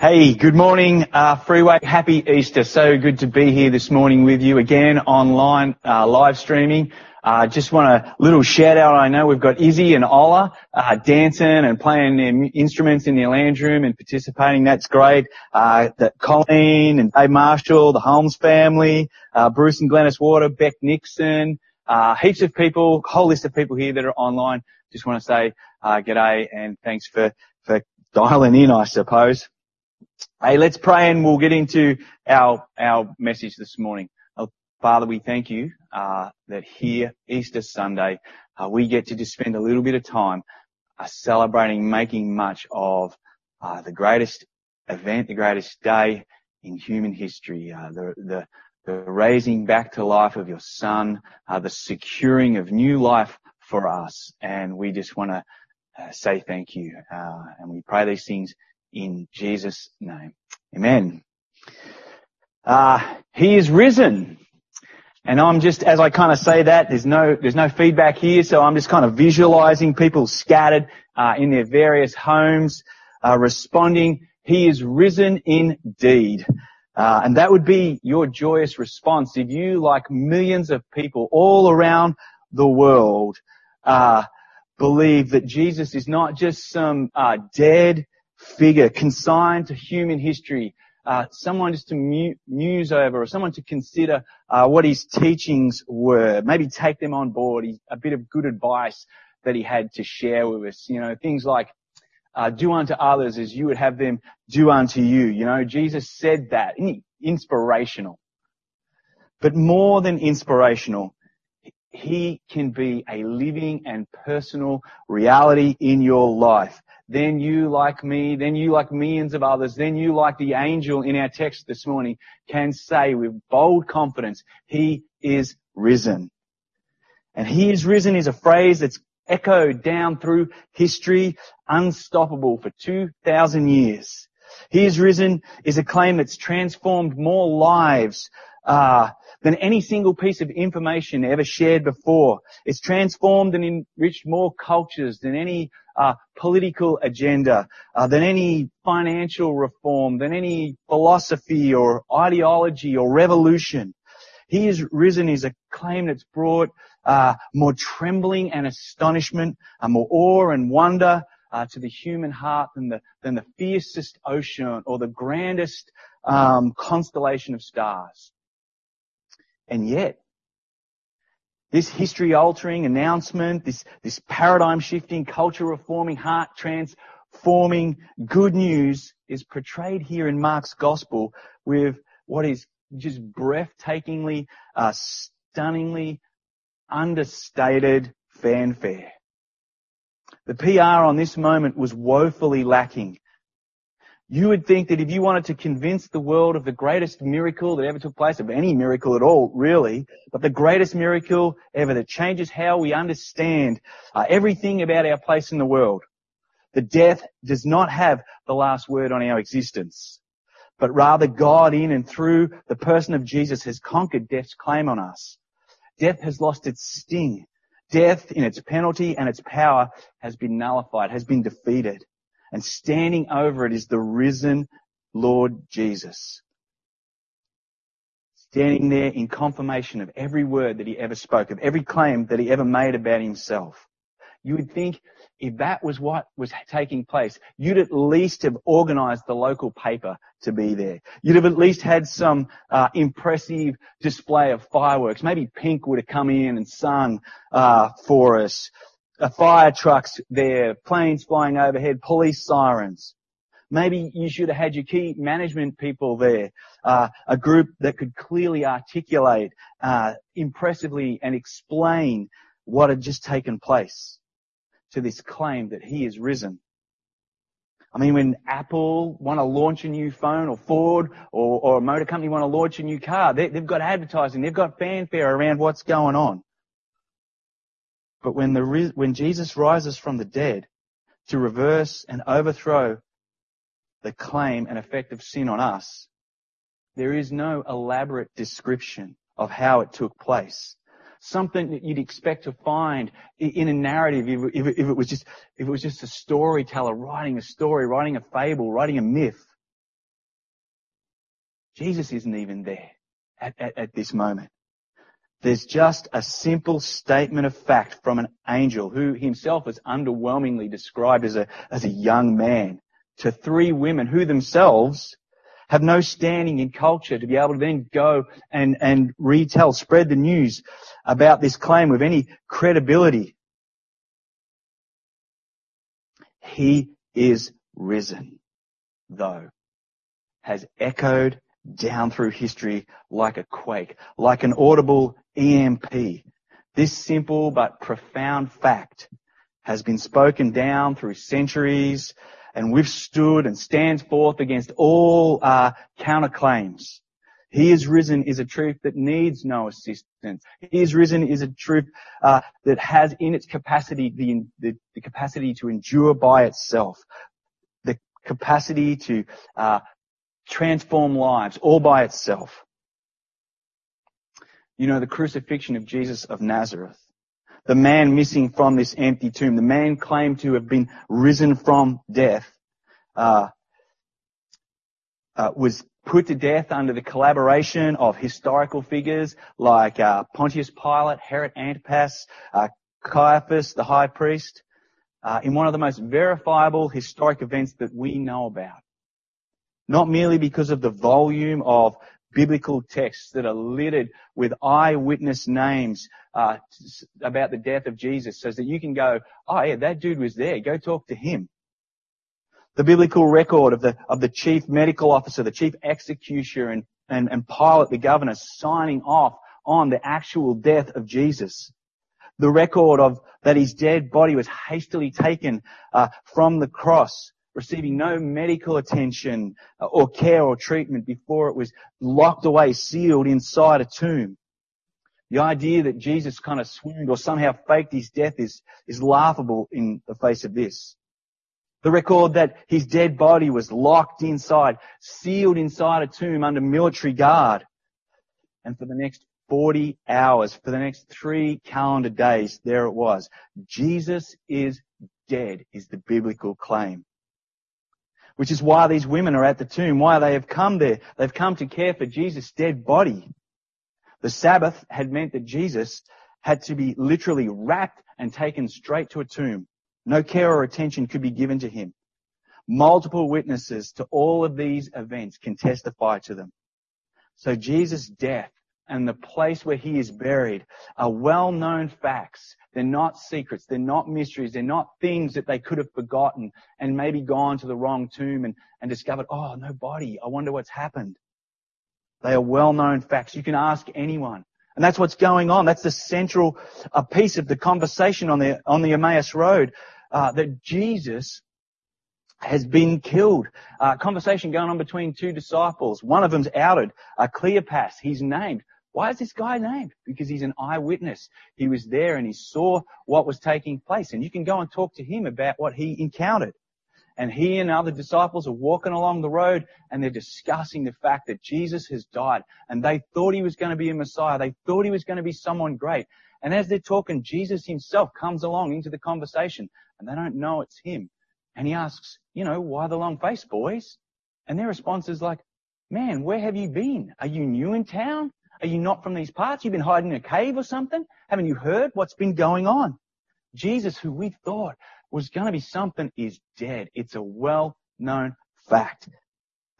Hey, good morning, uh, Freeway. Happy Easter. So good to be here this morning with you again online, uh, live streaming. Uh, just want a little shout out. I know we've got Izzy and Ola, uh, dancing and playing their instruments in their lounge room and participating. That's great. Uh, that Colleen and Dave Marshall, the Holmes family, uh, Bruce and Glennis Water, Beck Nixon, uh, heaps of people, whole list of people here that are online. Just want to say, uh, g'day and thanks for, for dialing in, I suppose. Hey, let's pray and we'll get into our, our message this morning. Oh, Father, we thank you, uh, that here, Easter Sunday, uh, we get to just spend a little bit of time, uh, celebrating, making much of, uh, the greatest event, the greatest day in human history, uh, the, the, the raising back to life of your son, uh, the securing of new life for us. And we just want to say thank you. and we pray these things in Jesus' name. Amen. Uh, he is risen. And I'm just, as I kind of say that, there's no, there's no feedback here, so I'm just kind of visualizing people scattered, uh, in their various homes, uh, responding, he is risen indeed. Uh, and that would be your joyous response if you, like millions of people all around the world, uh, believe that Jesus is not just some, uh, dead, figure consigned to human history, uh, someone just to muse over or someone to consider uh, what his teachings were, maybe take them on board, a bit of good advice that he had to share with us. You know, things like uh, do unto others as you would have them do unto you. You know, Jesus said that. Inspirational. But more than inspirational, he can be a living and personal reality in your life then you like me, then you like millions of others, then you like the angel in our text this morning can say with bold confidence, He is risen. And He is risen is a phrase that's echoed down through history, unstoppable for 2,000 years. He is risen is a claim that's transformed more lives uh, than any single piece of information ever shared before. It's transformed and enriched more cultures than any political agenda, uh, than any financial reform, than any philosophy or ideology or revolution. He is risen is a claim that's brought uh, more trembling and astonishment, uh, more awe and wonder uh, to the human heart than the than the fiercest ocean or the grandest um, constellation of stars. And yet, this history altering announcement, this, this paradigm shifting, culture reforming, heart transforming good news is portrayed here in Mark's gospel with what is just breathtakingly, uh, stunningly understated fanfare. The PR on this moment was woefully lacking. You would think that if you wanted to convince the world of the greatest miracle that ever took place, of any miracle at all, really, but the greatest miracle ever that changes how we understand uh, everything about our place in the world, the death does not have the last word on our existence, but rather God in and through the person of Jesus has conquered death's claim on us. Death has lost its sting. Death in its penalty and its power has been nullified, has been defeated and standing over it is the risen Lord Jesus. Standing there in confirmation of every word that he ever spoke, of every claim that he ever made about himself. You would think if that was what was taking place, you'd at least have organized the local paper to be there. You'd have at least had some uh, impressive display of fireworks. Maybe Pink would have come in and sung uh, for us fire trucks there, planes flying overhead, police sirens. Maybe you should have had your key management people there, uh, a group that could clearly articulate, uh, impressively and explain what had just taken place to this claim that he is risen. I mean, when Apple want to launch a new phone or Ford or, or a motor company want to launch a new car, they, they've got advertising, they've got fanfare around what's going on. But when, the, when Jesus rises from the dead to reverse and overthrow the claim and effect of sin on us, there is no elaborate description of how it took place. Something that you'd expect to find in a narrative if, it was just, if it was just a storyteller writing a story, writing a fable, writing a myth. Jesus isn't even there at, at, at this moment. There's just a simple statement of fact from an angel who himself was underwhelmingly described as a, as a young man to three women who themselves have no standing in culture to be able to then go and, and retell, spread the news about this claim with any credibility. He is risen, though, has echoed down through history like a quake, like an audible EMP. This simple but profound fact has been spoken down through centuries and withstood and stands forth against all uh, counterclaims. He is risen is a truth that needs no assistance. He is risen is a truth uh, that has in its capacity the, the, the, capacity to endure by itself, the capacity to uh, transform lives all by itself. You know, the crucifixion of Jesus of Nazareth, the man missing from this empty tomb, the man claimed to have been risen from death, uh, uh, was put to death under the collaboration of historical figures like uh, Pontius Pilate, Herod Antipas, uh, Caiaphas, the high priest, uh, in one of the most verifiable historic events that we know about. Not merely because of the volume of biblical texts that are littered with eyewitness names uh, about the death of Jesus, so that you can go, oh yeah, that dude was there. Go talk to him. The biblical record of the of the chief medical officer, the chief executioner, and and, and Pilate, the governor, signing off on the actual death of Jesus. The record of that his dead body was hastily taken uh, from the cross receiving no medical attention uh, or care or treatment before it was locked away, sealed inside a tomb. The idea that Jesus kind of swooned or somehow faked his death is, is laughable in the face of this. The record that his dead body was locked inside, sealed inside a tomb under military guard. And for the next 40 hours, for the next three calendar days, there it was. Jesus is dead is the biblical claim. Which is why these women are at the tomb, why they have come there. They've come to care for Jesus' dead body. The Sabbath had meant that Jesus had to be literally wrapped and taken straight to a tomb. No care or attention could be given to him. Multiple witnesses to all of these events can testify to them. So Jesus' death and the place where he is buried are well-known facts. They're not secrets. They're not mysteries. They're not things that they could have forgotten and maybe gone to the wrong tomb and, and discovered, oh, no body. I wonder what's happened. They are well-known facts. You can ask anyone. And that's what's going on. That's the central uh, piece of the conversation on the, on the Emmaus Road, uh, that Jesus has been killed. Uh, conversation going on between two disciples. One of them's outed. Uh, Cleopas, he's named. Why is this guy named? Because he's an eyewitness. He was there and he saw what was taking place. And you can go and talk to him about what he encountered. And he and other disciples are walking along the road and they're discussing the fact that Jesus has died. And they thought he was going to be a Messiah. They thought he was going to be someone great. And as they're talking, Jesus himself comes along into the conversation and they don't know it's him. And he asks, you know, why the long face, boys? And their response is like, man, where have you been? Are you new in town? Are you not from these parts? You've been hiding in a cave or something? Haven't you heard what's been going on? Jesus, who we thought was going to be something, is dead. It's a well-known fact.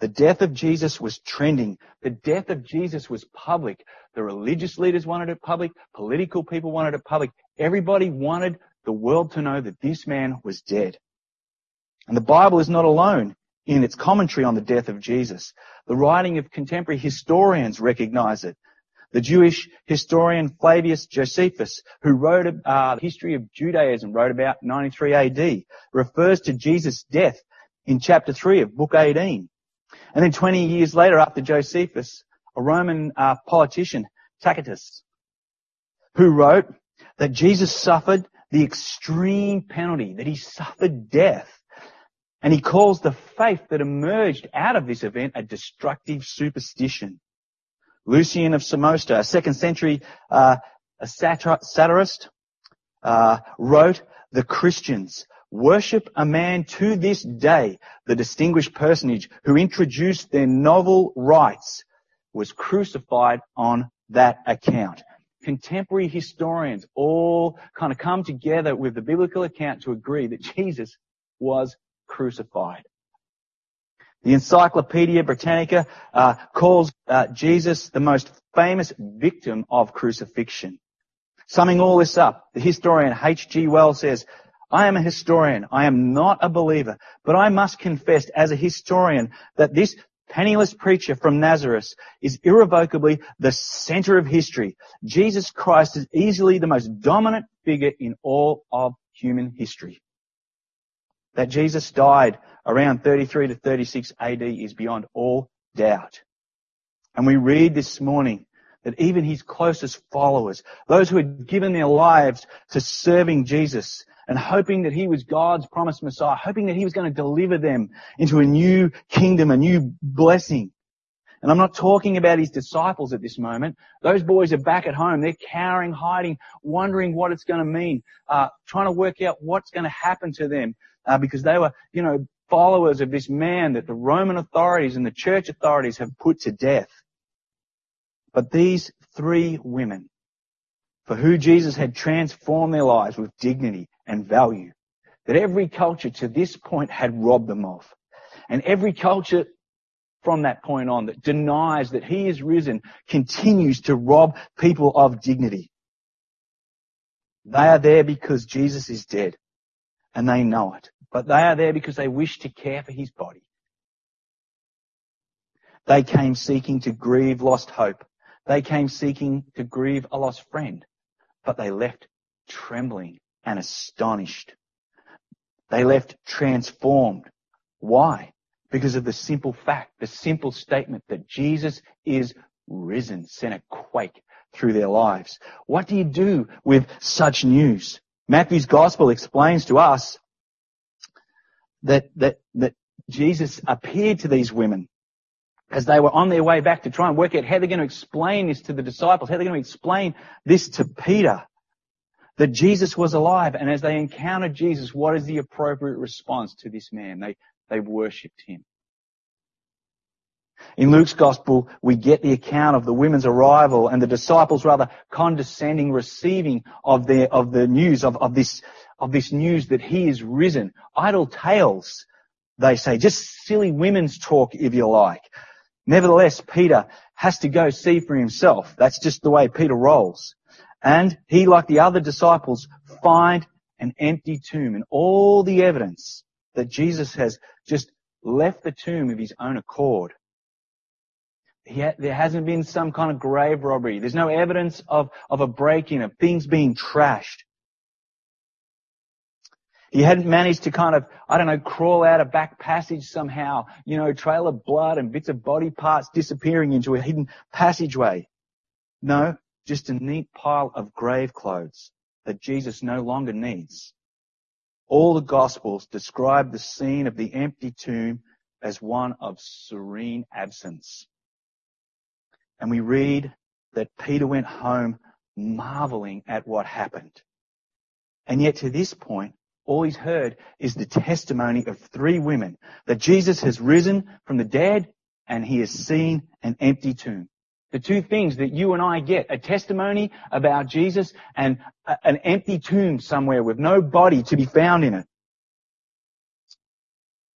The death of Jesus was trending. The death of Jesus was public. The religious leaders wanted it public. Political people wanted it public. Everybody wanted the world to know that this man was dead. And the Bible is not alone in its commentary on the death of Jesus. The writing of contemporary historians recognize it. The Jewish historian Flavius Josephus, who wrote uh, the history of Judaism, wrote about 93 AD, refers to Jesus' death in chapter 3 of book 18. And then 20 years later, after Josephus, a Roman uh, politician, Tacitus, who wrote that Jesus suffered the extreme penalty, that he suffered death. And he calls the faith that emerged out of this event a destructive superstition. Lucian of Samosata, a second century uh, a satir- satirist, uh, wrote, the Christians worship a man to this day, the distinguished personage who introduced their novel rites was crucified on that account. Contemporary historians all kind of come together with the biblical account to agree that Jesus was crucified. The Encyclopedia Britannica uh, calls uh, Jesus the most famous victim of crucifixion. Summing all this up, the historian H.G. Wells says, I am a historian. I am not a believer, but I must confess as a historian that this penniless preacher from Nazareth is irrevocably the center of history. Jesus Christ is easily the most dominant figure in all of human history. That Jesus died around 33 to 36 AD is beyond all doubt. And we read this morning that even his closest followers, those who had given their lives to serving Jesus and hoping that he was God's promised Messiah, hoping that he was going to deliver them into a new kingdom, a new blessing. And I'm not talking about his disciples at this moment. Those boys are back at home. They're cowering, hiding, wondering what it's going to mean, uh, trying to work out what's going to happen to them, uh, because they were, you know, followers of this man that the Roman authorities and the church authorities have put to death. But these three women, for who Jesus had transformed their lives with dignity and value, that every culture to this point had robbed them of. And every culture from that point on that denies that he is risen continues to rob people of dignity. They are there because Jesus is dead and they know it. But they are there because they wish to care for his body. They came seeking to grieve lost hope. They came seeking to grieve a lost friend. But they left trembling and astonished. They left transformed. Why? Because of the simple fact, the simple statement that Jesus is risen sent a quake through their lives. What do you do with such news? Matthew's gospel explains to us that, that, that Jesus appeared to these women as they were on their way back to try and work out how they're going to explain this to the disciples, how they're going to explain this to Peter, that Jesus was alive. And as they encountered Jesus, what is the appropriate response to this man? They, they worshipped him. In Luke's gospel, we get the account of the women's arrival and the disciples rather condescending receiving of their, of the news of, of this, of this news that he is risen. Idle tales, they say. Just silly women's talk, if you like. Nevertheless, Peter has to go see for himself. That's just the way Peter rolls. And he, like the other disciples, find an empty tomb and all the evidence that Jesus has just left the tomb of his own accord. There hasn't been some kind of grave robbery. There's no evidence of, of a break-in, of things being trashed. He hadn't managed to kind of, I don't know, crawl out a back passage somehow, you know, trail of blood and bits of body parts disappearing into a hidden passageway. No, just a neat pile of grave clothes that Jesus no longer needs. All the Gospels describe the scene of the empty tomb as one of serene absence. And we read that Peter went home marveling at what happened. And yet to this point, all he's heard is the testimony of three women that Jesus has risen from the dead and he has seen an empty tomb. The two things that you and I get, a testimony about Jesus and a, an empty tomb somewhere with no body to be found in it.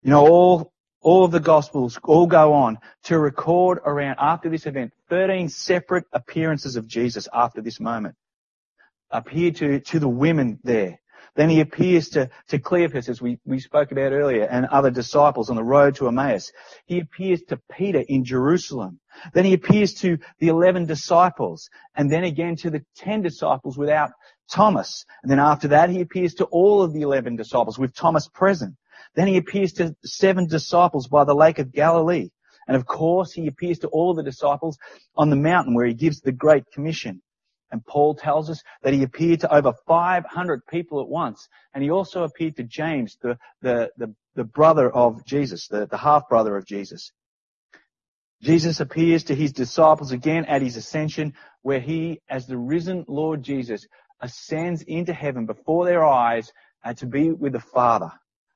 You know, all, all of the gospels all go on to record around after this event 13 separate appearances of Jesus after this moment. Appear to, to the women there. Then he appears to, to Cleopas, as we, we spoke about earlier, and other disciples on the road to Emmaus. He appears to Peter in Jerusalem. Then he appears to the eleven disciples, and then again to the ten disciples without Thomas. And then after that, he appears to all of the eleven disciples with Thomas present. Then he appears to seven disciples by the lake of Galilee. And of course, he appears to all the disciples on the mountain where he gives the Great Commission. And Paul tells us that he appeared to over 500 people at once. And he also appeared to James, the, the, the, the brother of Jesus, the, the half brother of Jesus. Jesus appears to his disciples again at his ascension, where he, as the risen Lord Jesus, ascends into heaven before their eyes uh, to be with the Father.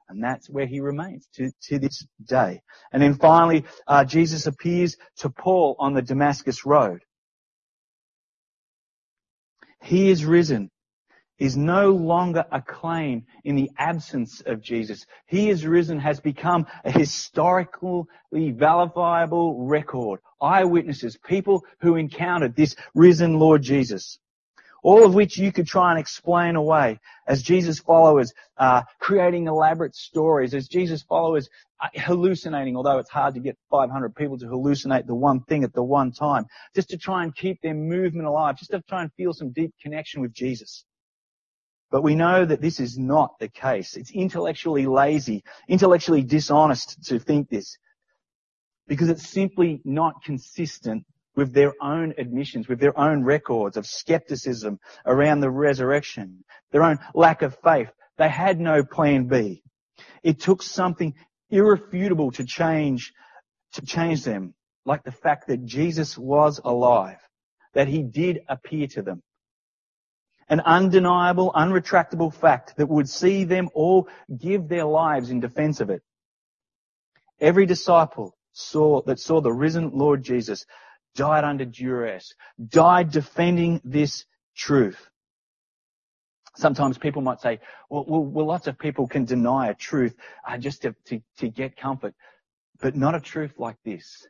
And that's where he remains to, to this day. And then finally, uh, Jesus appears to Paul on the Damascus road. He is risen is no longer a claim in the absence of Jesus. He is risen has become a historically verifiable record. Eyewitnesses, people who encountered this risen Lord Jesus. All of which you could try and explain away as Jesus followers uh, creating elaborate stories, as Jesus followers uh, hallucinating, although it's hard to get 500 people to hallucinate the one thing at the one time, just to try and keep their movement alive, just to try and feel some deep connection with Jesus. But we know that this is not the case. It's intellectually lazy, intellectually dishonest to think this. Because it's simply not consistent with their own admissions, with their own records of skepticism around the resurrection, their own lack of faith. They had no plan B. It took something irrefutable to change, to change them, like the fact that Jesus was alive, that he did appear to them, an undeniable, unretractable fact that would see them all give their lives in defense of it. Every disciple saw, that saw the risen Lord Jesus died under duress, died defending this truth. Sometimes people might say, well, well, well lots of people can deny a truth uh, just to, to, to get comfort, but not a truth like this.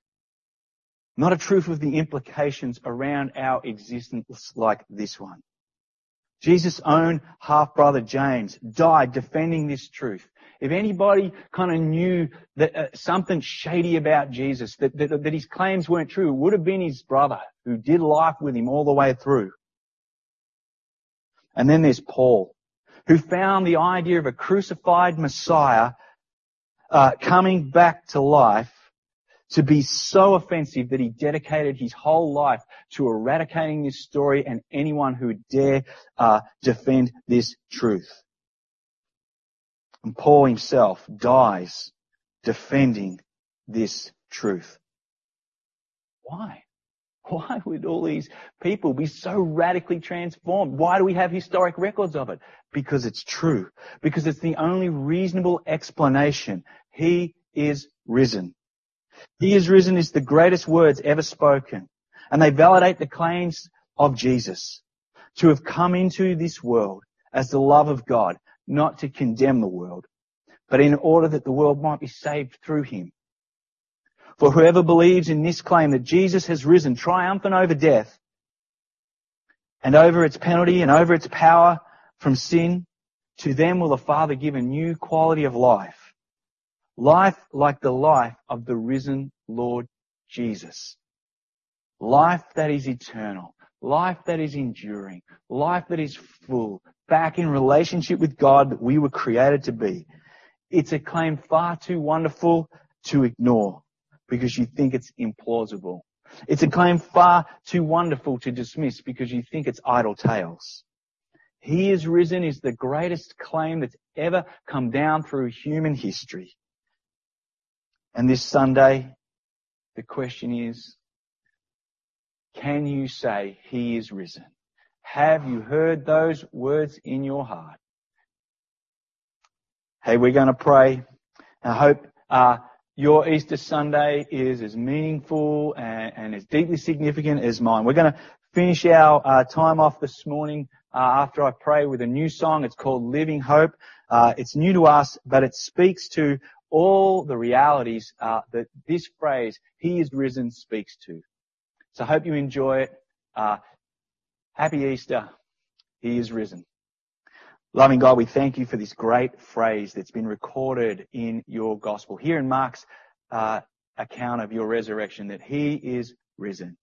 Not a truth with the implications around our existence like this one. Jesus' own half-brother James died defending this truth. If anybody kind of knew that uh, something shady about Jesus, that, that, that his claims weren't true, it would have been his brother who did life with him all the way through. And then there's Paul, who found the idea of a crucified Messiah uh, coming back to life to be so offensive that he dedicated his whole life to eradicating this story and anyone who dare uh, defend this truth. And Paul himself dies defending this truth. Why? Why would all these people be so radically transformed? Why do we have historic records of it? Because it's true. Because it's the only reasonable explanation. He is risen. He is risen is the greatest words ever spoken. And they validate the claims of Jesus to have come into this world as the love of God, not to condemn the world, but in order that the world might be saved through him. For whoever believes in this claim that Jesus has risen triumphant over death and over its penalty and over its power from sin, to them will the Father give a new quality of life Life like the life of the risen Lord Jesus. Life that is eternal. Life that is enduring. Life that is full. Back in relationship with God that we were created to be. It's a claim far too wonderful to ignore because you think it's implausible. It's a claim far too wonderful to dismiss because you think it's idle tales. He is risen is the greatest claim that's ever come down through human history. And this Sunday, the question is, can you say he is risen? Have you heard those words in your heart? Hey, we're going to pray. I hope uh, your Easter Sunday is as meaningful and, and, as deeply significant as mine. We're going to finish our uh, time off this morning uh, after I pray with a new song. It's called Living Hope. Uh, it's new to us, but it speaks to all the realities uh, that this phrase, He is risen, speaks to. So I hope you enjoy it. Uh, happy Easter. He is risen. Loving God, we thank you for this great phrase that's been recorded in your gospel. Here in Mark's uh, account of your resurrection, that He is risen.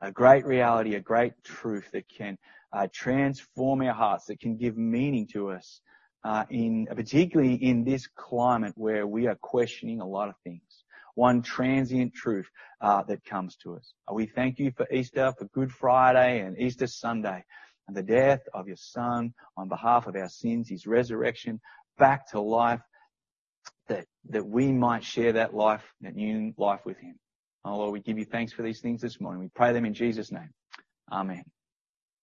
A great reality, a great truth that can uh, transform our hearts, that can give meaning to us, particularly in this climate where we are questioning a lot of things. One transient truth uh, that comes to us. Uh, we thank you for Easter, for Good Friday and Easter Sunday, and the death of your Son on behalf of our sins, His resurrection back to life, that that we might share that life, that new life with Him. Oh Lord, we give you thanks for these things this morning. We pray them in Jesus' name. Amen.